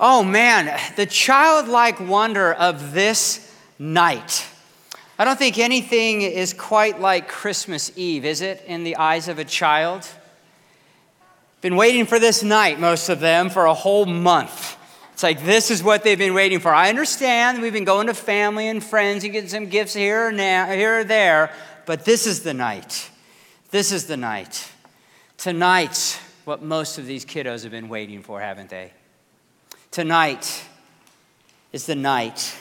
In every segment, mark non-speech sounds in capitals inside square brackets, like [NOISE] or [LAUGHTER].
Oh man, the childlike wonder of this night. I don't think anything is quite like Christmas Eve, is it, in the eyes of a child? Been waiting for this night, most of them, for a whole month. It's like this is what they've been waiting for. I understand we've been going to family and friends and getting some gifts here or now, here or there, but this is the night. This is the night. Tonight's what most of these kiddos have been waiting for, haven't they? Tonight is the night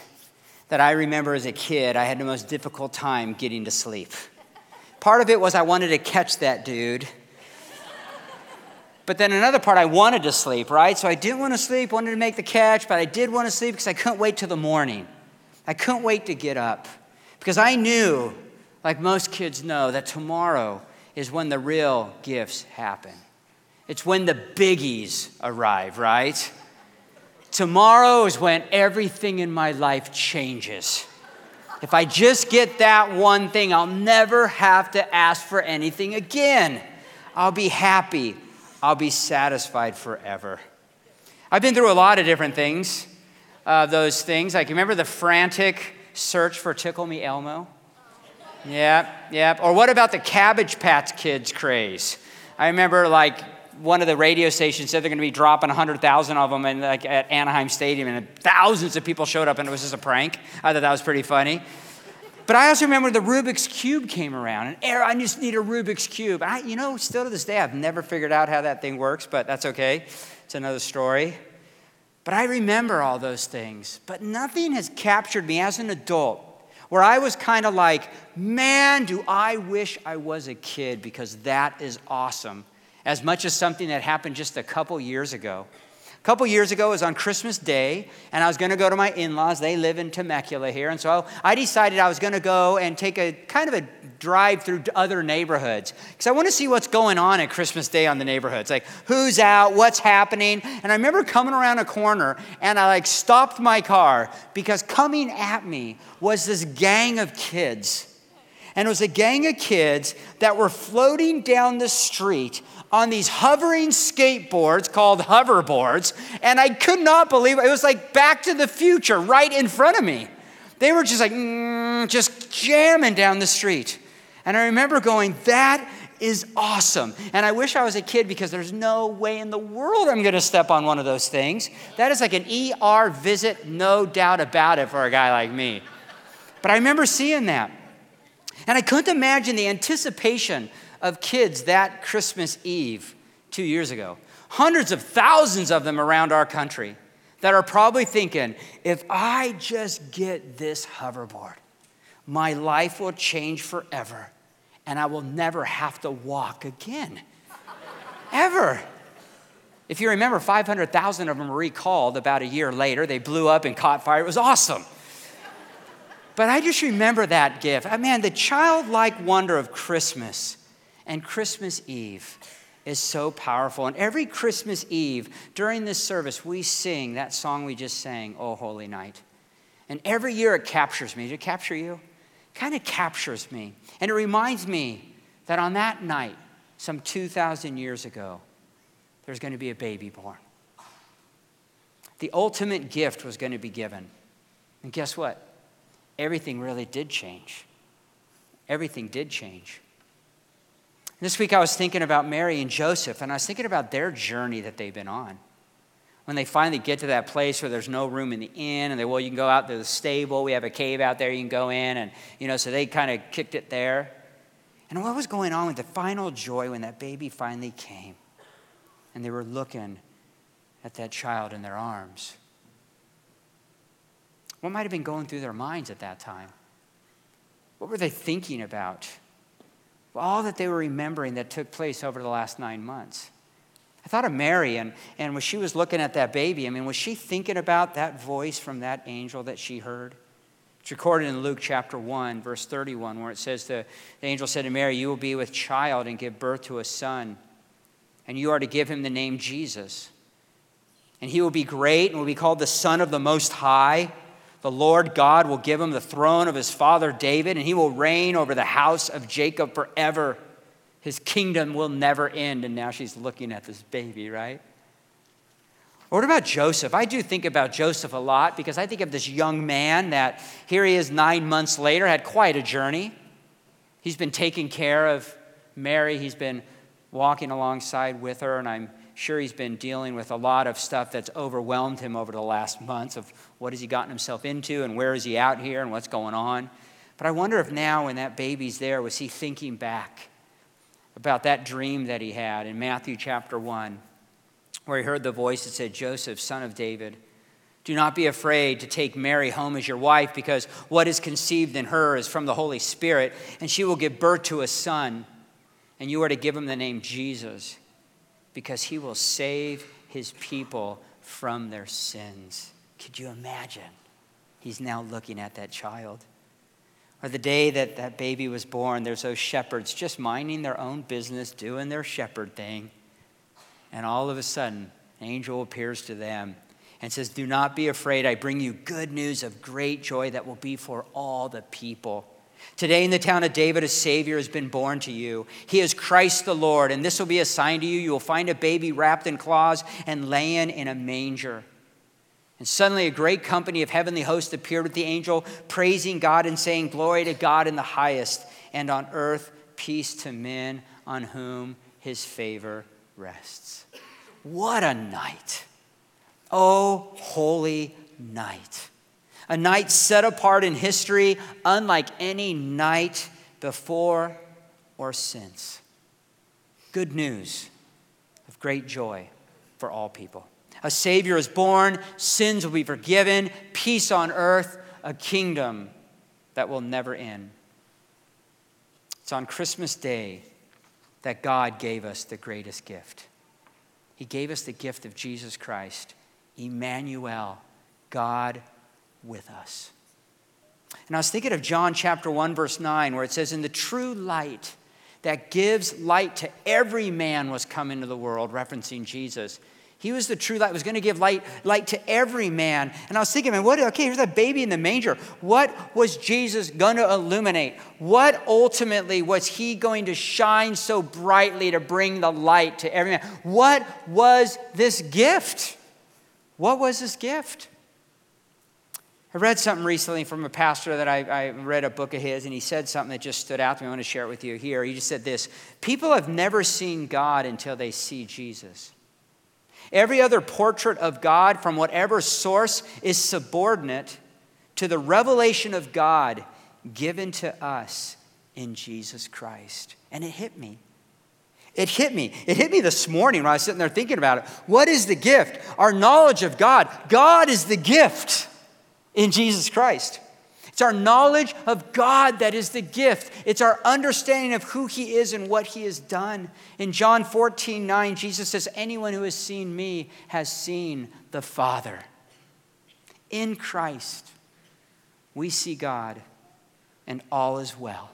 that I remember as a kid, I had the most difficult time getting to sleep. Part of it was I wanted to catch that dude. But then another part, I wanted to sleep, right? So I didn't want to sleep, wanted to make the catch, but I did want to sleep because I couldn't wait till the morning. I couldn't wait to get up because I knew, like most kids know, that tomorrow is when the real gifts happen. It's when the biggies arrive, right? Tomorrow is when everything in my life changes. If I just get that one thing, I'll never have to ask for anything again. I'll be happy. I'll be satisfied forever. I've been through a lot of different things, uh, those things. Like, you remember the frantic search for Tickle Me Elmo? Yeah, yeah. Or what about the Cabbage Patch Kids craze? I remember, like, one of the radio stations said they're going to be dropping 100,000 of them in, like, at Anaheim Stadium, and thousands of people showed up, and it was just a prank. I thought that was pretty funny. But I also remember the Rubik's Cube came around, and I just need a Rubik's Cube. I, you know, still to this day, I've never figured out how that thing works, but that's okay. It's another story. But I remember all those things. But nothing has captured me as an adult where I was kind of like, man, do I wish I was a kid because that is awesome as much as something that happened just a couple years ago. A couple years ago, was on Christmas Day, and I was going to go to my in laws. They live in Temecula here. And so I decided I was going to go and take a kind of a drive through other neighborhoods because I want to see what's going on at Christmas Day on the neighborhoods. Like, who's out, what's happening. And I remember coming around a corner and I like stopped my car because coming at me was this gang of kids. And it was a gang of kids that were floating down the street on these hovering skateboards called hoverboards, and I could not believe it. It was like Back to the Future right in front of me. They were just like, mm, just jamming down the street. And I remember going, that is awesome. And I wish I was a kid because there's no way in the world I'm going to step on one of those things. That is like an ER visit, no doubt about it, for a guy like me. But I remember seeing that. And I couldn't imagine the anticipation of kids that Christmas Eve two years ago. Hundreds of thousands of them around our country that are probably thinking, if I just get this hoverboard, my life will change forever and I will never have to walk again. [LAUGHS] Ever. If you remember, 500,000 of them were recalled about a year later. They blew up and caught fire. It was awesome. But I just remember that gift. I mean, the childlike wonder of Christmas and Christmas Eve is so powerful. And every Christmas Eve during this service, we sing that song we just sang, Oh Holy Night. And every year it captures me. Did it capture you? It kind of captures me. And it reminds me that on that night, some 2,000 years ago, there's going to be a baby born. The ultimate gift was going to be given. And guess what? Everything really did change. Everything did change. This week I was thinking about Mary and Joseph, and I was thinking about their journey that they've been on. When they finally get to that place where there's no room in the inn, and they, well, you can go out to the stable. We have a cave out there you can go in. And, you know, so they kind of kicked it there. And what was going on with the final joy when that baby finally came? And they were looking at that child in their arms. What might have been going through their minds at that time? What were they thinking about? All that they were remembering that took place over the last nine months. I thought of Mary, and, and when she was looking at that baby, I mean, was she thinking about that voice from that angel that she heard? It's recorded in Luke chapter 1, verse 31, where it says, the, the angel said to Mary, You will be with child and give birth to a son, and you are to give him the name Jesus. And he will be great and will be called the Son of the Most High. The Lord God will give him the throne of his father David, and he will reign over the house of Jacob forever. His kingdom will never end. And now she's looking at this baby, right? What about Joseph? I do think about Joseph a lot because I think of this young man that here he is nine months later, had quite a journey. He's been taking care of Mary, he's been walking alongside with her, and I'm sure he's been dealing with a lot of stuff that's overwhelmed him over the last months of what has he gotten himself into and where is he out here and what's going on. But I wonder if now, when that baby's there, was he thinking back about that dream that he had in Matthew chapter 1 where he heard the voice that said, Joseph, son of David, do not be afraid to take Mary home as your wife, because what is conceived in her is from the Holy Spirit, and she will give birth to a son, and you are to give him the name Jesus, because he will save his people from their sins. Could you imagine? He's now looking at that child. Or the day that that baby was born, there's those shepherds just minding their own business, doing their shepherd thing. And all of a sudden, an angel appears to them and says, Do not be afraid. I bring you good news of great joy that will be for all the people. Today, in the town of David, a Savior has been born to you. He is Christ the Lord, and this will be a sign to you. You will find a baby wrapped in cloths and laying in a manger. And suddenly, a great company of heavenly hosts appeared with the angel, praising God and saying, Glory to God in the highest, and on earth, peace to men on whom his favor rests. What a night! Oh, holy night. A night set apart in history, unlike any night before or since. Good news of great joy for all people. A Savior is born, sins will be forgiven, peace on earth, a kingdom that will never end. It's on Christmas Day that God gave us the greatest gift. He gave us the gift of Jesus Christ, Emmanuel, God with us. And I was thinking of John chapter 1, verse 9, where it says, In the true light that gives light to every man was come into the world, referencing Jesus. He was the true light, was going to give light, light to every man. And I was thinking, man, what, okay, here's that baby in the manger. What was Jesus going to illuminate? What ultimately was he going to shine so brightly to bring the light to every man? What was this gift? What was this gift? I read something recently from a pastor that I, I, read a book of his, and he said something that just stood out to me. I want to share it with you here. He just said this People have never seen God until they see Jesus. Every other portrait of God from whatever source is subordinate to the revelation of God given to us in Jesus Christ. And it hit me. It hit me. It hit me this morning when I was sitting there thinking about it. What is the gift? Our knowledge of God. God is the gift in Jesus Christ. It's our knowledge of God that is the gift. It's our understanding of who He is and what He has done. In John 14, 9, Jesus says, Anyone who has seen me has seen the Father. In Christ, we see God, and all is well.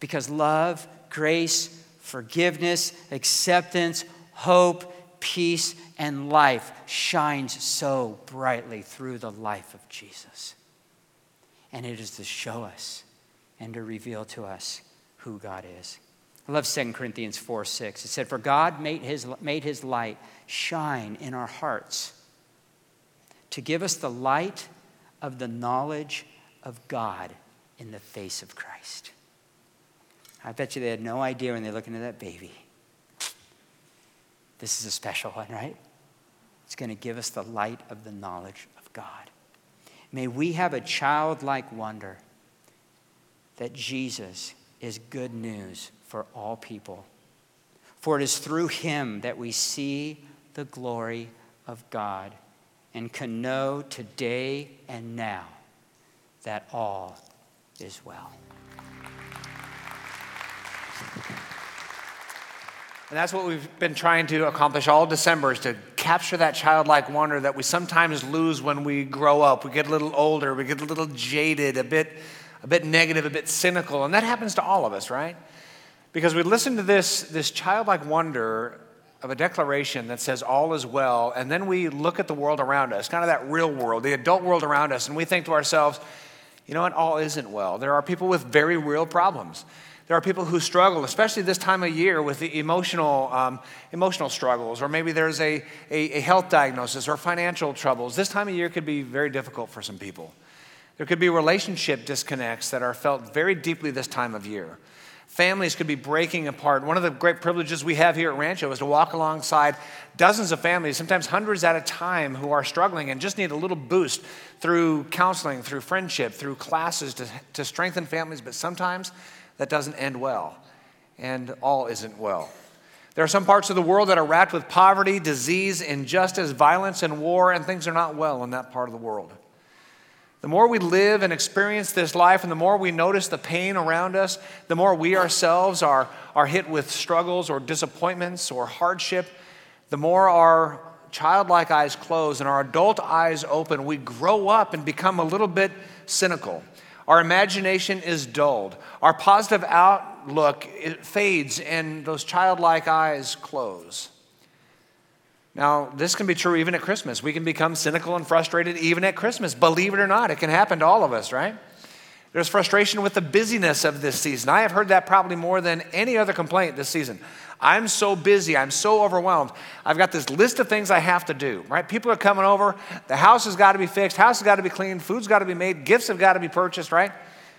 Because love, grace, forgiveness, acceptance, hope, peace, and life shines so brightly through the life of Jesus and it is to show us and to reveal to us who God is. I love 2 Corinthians 4 6. It said, For God made his, made his light shine in our hearts to give us the light of the knowledge of God in the face of Christ. I bet you they had no idea when they looked into that baby. This is a special one, right? It's going to give us the light of the knowledge of God. May we have a childlike wonder that Jesus is good news for all people. For it is through him that we see the glory of God and can know today and now that all is well. And that's what we've been trying to accomplish all December is to capture that childlike wonder that we sometimes lose when we grow up. We get a little older, we get a little jaded, a bit, a bit negative, a bit cynical. And that happens to all of us, right? Because we listen to this, this childlike wonder of a declaration that says all is well, and then we look at the world around us, kind of that real world, the adult world around us, and we think to ourselves, you know what, all isn't well. There are people with very real problems. There are people who struggle, especially this time of year, with the emotional, um, emotional struggles, or maybe there's a, a, a health diagnosis or financial troubles. This time of year could be very difficult for some people. There could be relationship disconnects that are felt very deeply this time of year. Families could be breaking apart. One of the great privileges we have here at Rancho is to walk alongside dozens of families, sometimes hundreds at a time, who are struggling and just need a little boost through counseling, through friendship, through classes to, to strengthen families. But sometimes that doesn't end well, and all isn't well. There are some parts of the world that are wrapped with poverty, disease, injustice, violence, and war, and things are not well in that part of the world. The more we live and experience this life, and the more we notice the pain around us, the more we ourselves are, are hit with struggles or disappointments or hardship, the more our childlike eyes close and our adult eyes open, we grow up and become a little bit cynical. Our imagination is dulled. Our positive outlook fades and those childlike eyes close. Now, this can be true even at Christmas. We can become cynical and frustrated even at Christmas. Believe it or not, it can happen to all of us, right? There's frustration with the busyness of this season. I have heard that probably more than any other complaint this season. I'm so busy. I'm so overwhelmed. I've got this list of things I have to do, right? People are coming over. The house has got to be fixed. House has got to be cleaned. Food's got to be made. Gifts have got to be purchased, right?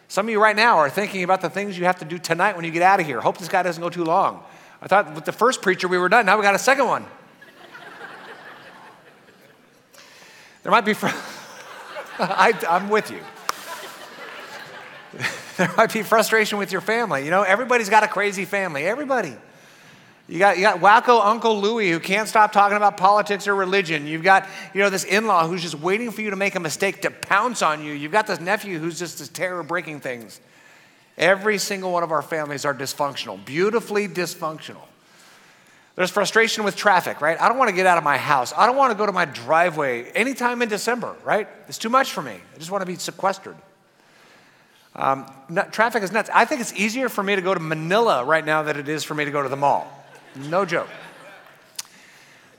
Some of you right now are thinking about the things you have to do tonight when you get out of here. Hope this guy doesn't go too long. I thought with the first preacher we were done. Now we got a second one. there might be, fr- [LAUGHS] I, I'm with you. [LAUGHS] there might be frustration with your family. You know, everybody's got a crazy family. Everybody. You got, you got wacko Uncle Louie who can't stop talking about politics or religion. You've got, you know, this in-law who's just waiting for you to make a mistake to pounce on you. You've got this nephew who's just this terror breaking things. Every single one of our families are dysfunctional, beautifully dysfunctional. There's frustration with traffic, right? I don't want to get out of my house. I don't want to go to my driveway anytime in December, right? It's too much for me. I just want to be sequestered. Um, traffic is nuts. I think it's easier for me to go to Manila right now than it is for me to go to the mall. No joke.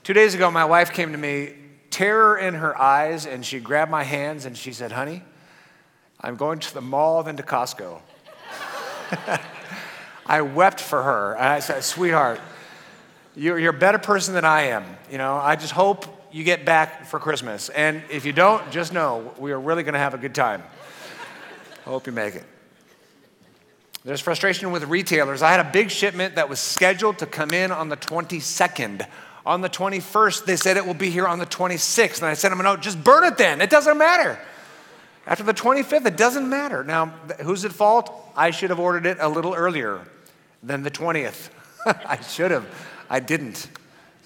Two days ago, my wife came to me, terror in her eyes, and she grabbed my hands and she said, Honey, I'm going to the mall than to Costco. [LAUGHS] I wept for her. And I said, Sweetheart, you're, you're a better person than I am. You know, I just hope you get back for Christmas. And if you don't, just know we are really going to have a good time. I hope you make it. There's frustration with retailers. I had a big shipment that was scheduled to come in on the 22nd. On the 21st, they said it will be here on the 26th. And I sent them a note, just burn it then. It doesn't matter. After the 25th, it doesn't matter. Now, who's at fault? I should have ordered it a little earlier than the 20th. [LAUGHS] I should have. I didn't.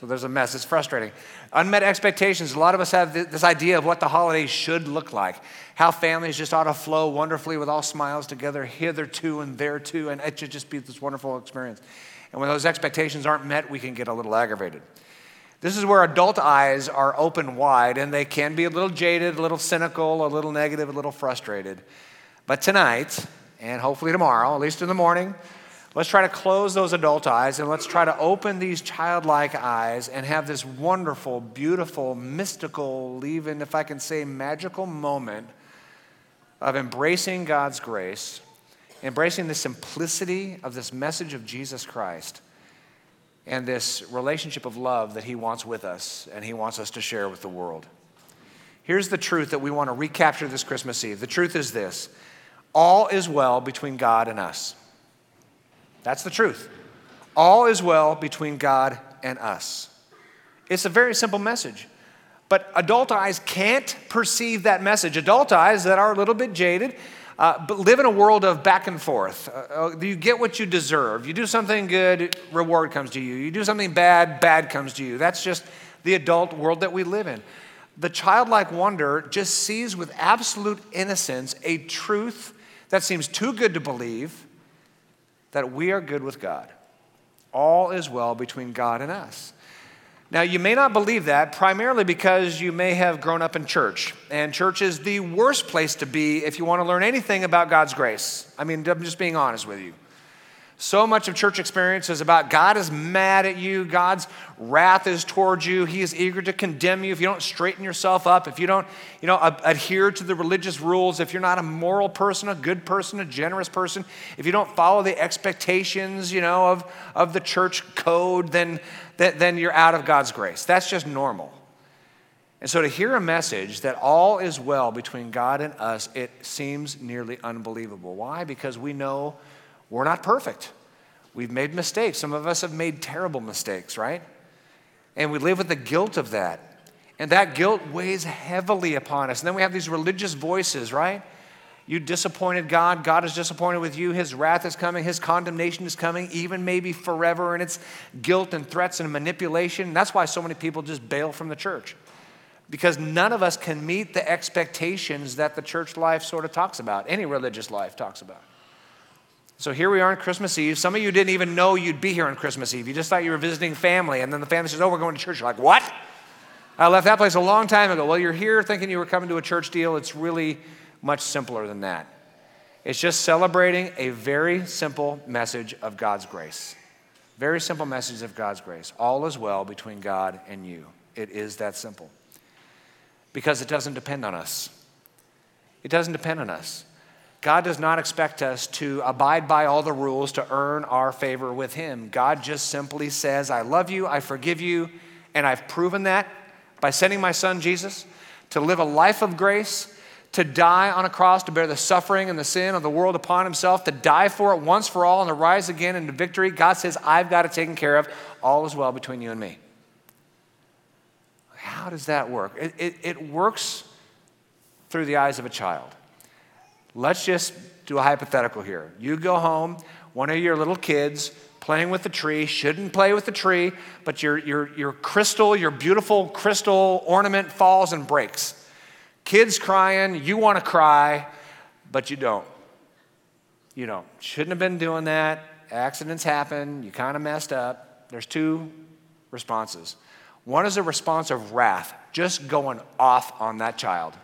So there's a mess. It's frustrating. Unmet expectations. A lot of us have this idea of what the holidays should look like how families just ought to flow wonderfully with all smiles together, hitherto and there thereto, and it should just be this wonderful experience. And when those expectations aren't met, we can get a little aggravated. This is where adult eyes are open wide, and they can be a little jaded, a little cynical, a little negative, a little frustrated. But tonight, and hopefully tomorrow, at least in the morning, let's try to close those adult eyes and let's try to open these childlike eyes and have this wonderful, beautiful, mystical, even if I can say magical moment of embracing God's grace, embracing the simplicity of this message of Jesus Christ, and this relationship of love that He wants with us and He wants us to share with the world. Here's the truth that we want to recapture this Christmas Eve. The truth is this all is well between God and us. That's the truth. All is well between God and us. It's a very simple message. But adult eyes can't perceive that message. Adult eyes that are a little bit jaded uh, but live in a world of back and forth. Uh, uh, you get what you deserve. You do something good, reward comes to you. You do something bad, bad comes to you. That's just the adult world that we live in. The childlike wonder just sees with absolute innocence a truth that seems too good to believe that we are good with God. All is well between God and us. Now, you may not believe that primarily because you may have grown up in church, and church is the worst place to be if you want to learn anything about God's grace. I mean, I'm just being honest with you. So much of church experience is about God is mad at you, God's wrath is towards you, He is eager to condemn you if you don't straighten yourself up, if you don't you know, adhere to the religious rules, if you're not a moral person, a good person, a generous person, if you don't follow the expectations you know, of, of the church code, then, then you're out of God's grace. That's just normal. And so to hear a message that all is well between God and us, it seems nearly unbelievable. Why? Because we know we're not perfect. We've made mistakes. Some of us have made terrible mistakes, right? And we live with the guilt of that. And that guilt weighs heavily upon us. And then we have these religious voices, right? You disappointed God. God is disappointed with you. His wrath is coming. His condemnation is coming, even maybe forever. And it's guilt and threats and manipulation. That's why so many people just bail from the church. Because none of us can meet the expectations that the church life sort of talks about, any religious life talks about. So here we are on Christmas Eve. Some of you didn't even know you'd be here on Christmas Eve. You just thought you were visiting family, and then the family says, Oh, we're going to church. You're like, What? I left that place a long time ago. Well, you're here thinking you were coming to a church deal. It's really much simpler than that. It's just celebrating a very simple message of God's grace. Very simple message of God's grace. All is well between God and you. It is that simple. Because it doesn't depend on us. It doesn't depend on us. God does not expect us to abide by all the rules to earn our favor with Him. God just simply says, I love you, I forgive you, and I've proven that by sending my son Jesus to live a life of grace, to die on a cross, to bear the suffering and the sin of the world upon Himself, to die for it once for all, and to rise again into victory. God says, I've got it taken care of. All is well between you and me. How does that work? It, it, it works through the eyes of a child. Let's just do a hypothetical here. You go home, one of your little kids playing with the tree, shouldn't play with the tree, but your, your, your crystal, your beautiful crystal ornament falls and breaks. Kids crying, you want to cry, but you don't. You don't. Shouldn't have been doing that. Accidents happen. You kind of messed up. There's two responses. One is a response of wrath, just going off on that child.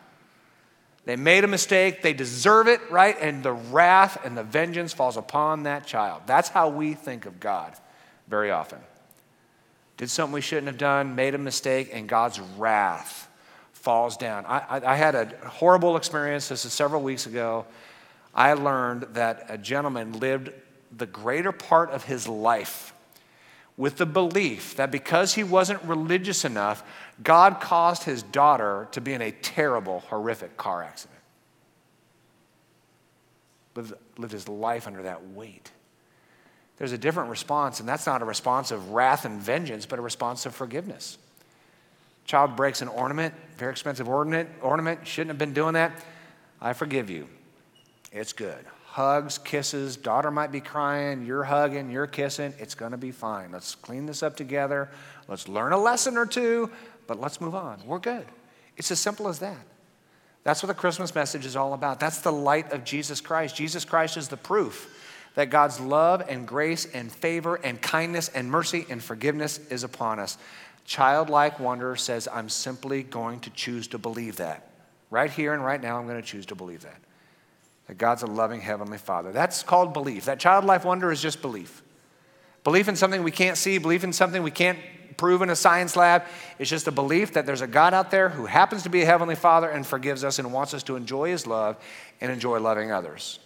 They made a mistake, they deserve it, right? And the wrath and the vengeance falls upon that child. That's how we think of God very often. Did something we shouldn't have done, made a mistake, and God's wrath falls down. I, I, I had a horrible experience. This is several weeks ago. I learned that a gentleman lived the greater part of his life with the belief that because he wasn't religious enough, God caused his daughter to be in a terrible, horrific car accident. Lived, lived his life under that weight. There's a different response, and that's not a response of wrath and vengeance, but a response of forgiveness. Child breaks an ornament, very expensive ornament, ornament, shouldn't have been doing that. I forgive you. It's good hugs, kisses. Daughter might be crying, you're hugging, you're kissing. It's to be fine. Let's clean this up together. Let's learn a lesson or two, but let's move on. We're good. It's as simple as that. That's what the Christmas message is all about. That's the light of Jesus Christ. Jesus Christ is the proof that God's love and grace and favor and kindness and mercy and forgiveness is upon us. Childlike wonder says, I'm simply going to choose to believe that. Right here and right now, I'm going to choose to believe that that God's a loving Heavenly Father. That's called belief. That childlike wonder is just belief. Belief in something we can't see, belief in something we can't prove in a science lab. It's just a belief that there's a God out there who happens to be a Heavenly Father and forgives us and wants us to enjoy His love and enjoy loving others.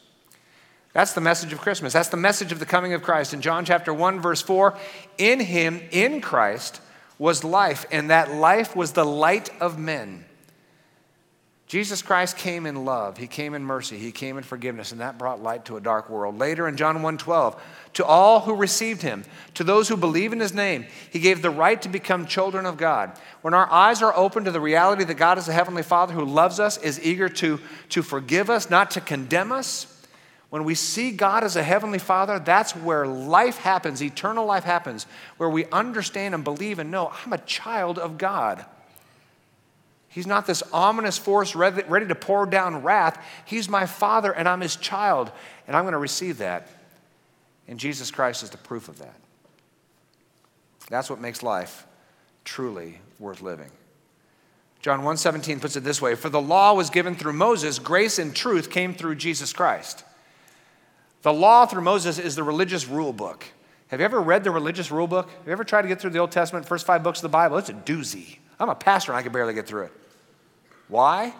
That's the message of Christmas. That's the message of the coming of Christ. In John chapter 1, verse 4, in Him, in Christ, was life, and that life was the light of men. Jesus Christ came in love, he came in mercy, he came in forgiveness, and that brought light to a dark world. Later in John 1:12, to all who received him, to those who believe in his name, he gave the right to become children of God. When our eyes are open to the reality that God is a heavenly Father who loves us, is eager to, to forgive us, not to condemn us, when we see God as a heavenly Father, that's where life happens, eternal life happens, where we understand and believe and know I'm a child of God. He's not this ominous force ready, to pour down wrath. He's my father and I'm his child, and I'm going to receive that. And Jesus Christ is the proof of that. That's what makes life truly worth living. John 1:17 puts it this way, "For the law was given through Moses, grace and truth came through Jesus Christ." The law through Moses is the religious rule book. Have you ever read the religious rule book? Have you ever tried to get through the Old Testament, first five books of the Bible? It's a doozy. I'm a pastor and I can barely get through it. Why?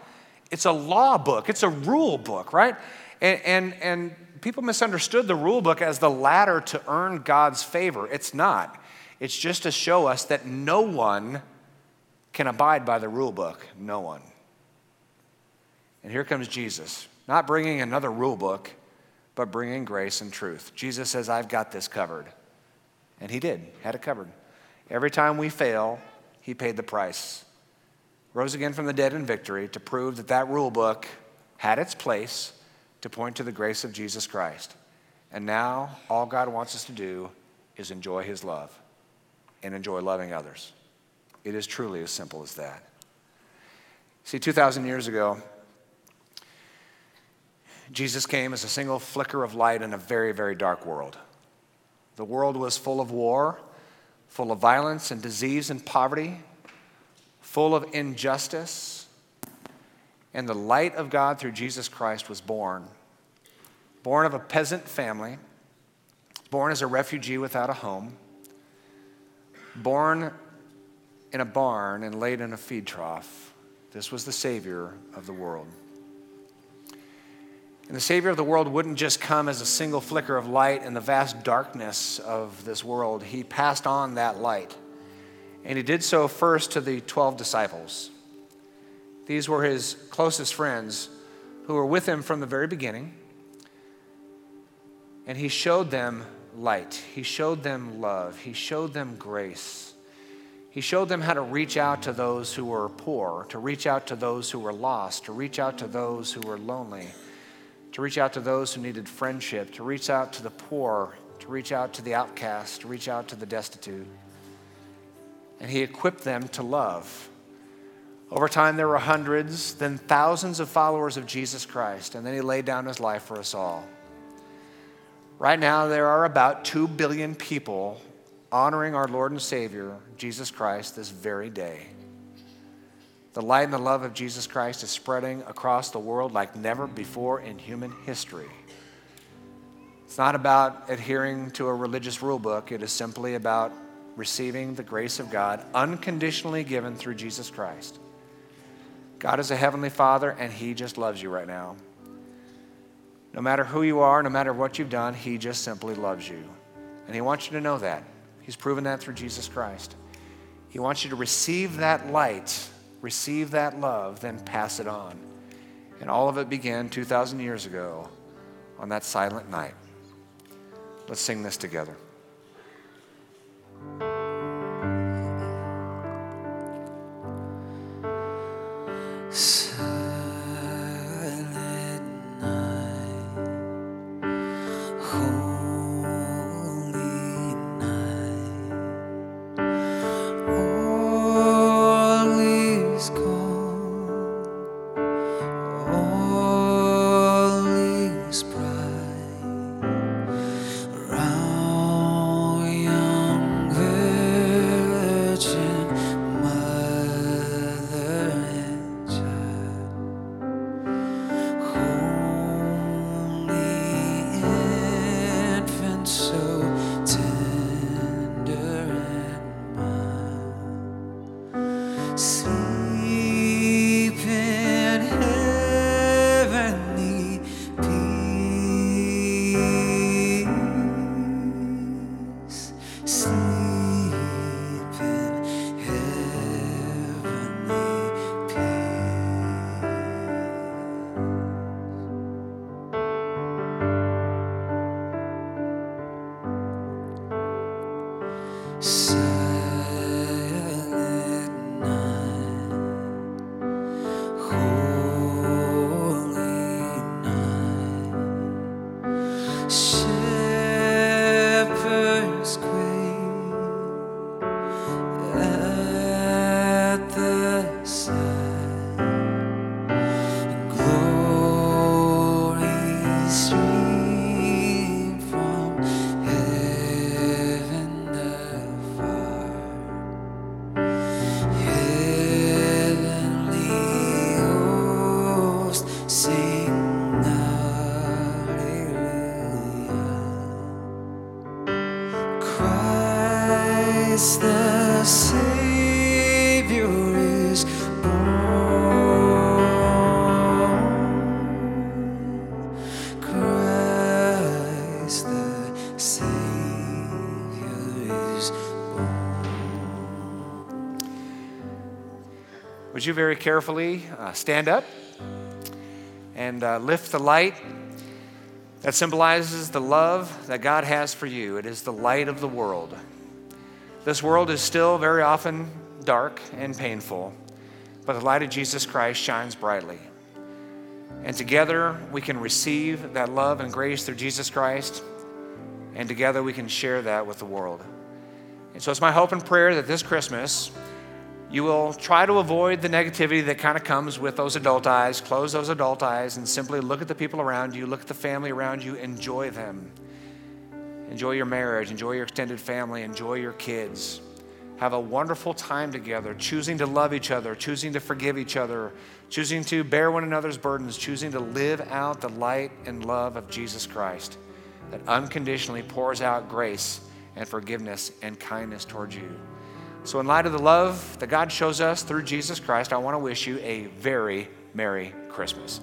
It's a law book, it's a rule book, right? And, and, and people misunderstood the rule book as the ladder to earn God's favor. It's not. It's just to show us that no one can abide by the rule book. No one. And here comes Jesus, not bringing another rule book, but bringing grace and truth. Jesus says, I've got this covered. And he did, had it covered. Every time we fail, he paid the price. Rose again from the dead in victory to prove that that rule book had its place to point to the grace of Jesus Christ. And now, all God wants us to do is enjoy his love and enjoy loving others. It is truly as simple as that. See, 2,000 years ago, Jesus came as a single flicker of light in a very, very dark world. The world was full of war, full of violence and disease and poverty, full of injustice. And the light of God through Jesus Christ was born. Born of a peasant family, born as a refugee without a home, born in a barn and laid in a feed trough. This was the Savior of the world. And the Savior of the world wouldn't just come as a single flicker of light in the vast darkness of this world. He passed on that light. And he did so first to the 12 disciples. These were his closest friends who were with him from the very beginning. And he showed them light, he showed them love, he showed them grace. He showed them how to reach out to those who were poor, to reach out to those who were lost, to reach out to those who were lonely, to reach out to those who needed friendship, to reach out to the poor, to reach out to the outcast, to reach out to the destitute. And he equipped them to love. Over time, there were hundreds, then thousands of followers of Jesus Christ, and then he laid down his life for us all. Right now, there are about 2 billion people honoring our Lord and Savior, Jesus Christ, this very day. The light and the love of Jesus Christ is spreading across the world like never before in human history. It's not about adhering to a religious rule book, it is simply about receiving the grace of God unconditionally given through Jesus Christ. God is a heavenly Father, and He just loves you right now. No matter who you are, no matter what you've done, He just simply loves you. And He wants you to know that. He's proven that through Jesus Christ. He wants you to receive that light, receive that love, then pass it on. And all of it began 2,000 years ago on that silent night. Let's sing this together thank you Christ the Savior is born. Christ the Savior is born. Would you very carefully uh, stand up and uh, lift the light that symbolizes the love that God has for you? It is the light of the world. This world is still very often dark and painful, but the light of Jesus Christ shines brightly. And together we can receive that love and grace through Jesus Christ, and together we can share that with the world. And so it's my hope and prayer that this Christmas, you will try to avoid the negativity that kind of comes with those adult eyes, close those adult eyes, and simply look at the people around you, look at the family around you, enjoy them. Enjoy your marriage, enjoy your extended family, enjoy your kids. Have a wonderful time together, choosing to love each other, choosing to forgive each other, choosing to bear one another's burdens, choosing to live out the light and love of Jesus Christ that unconditionally pours out grace and forgiveness and kindness towards you. So, in light of the love that God shows us through Jesus Christ, I want to wish you a very Merry Christmas.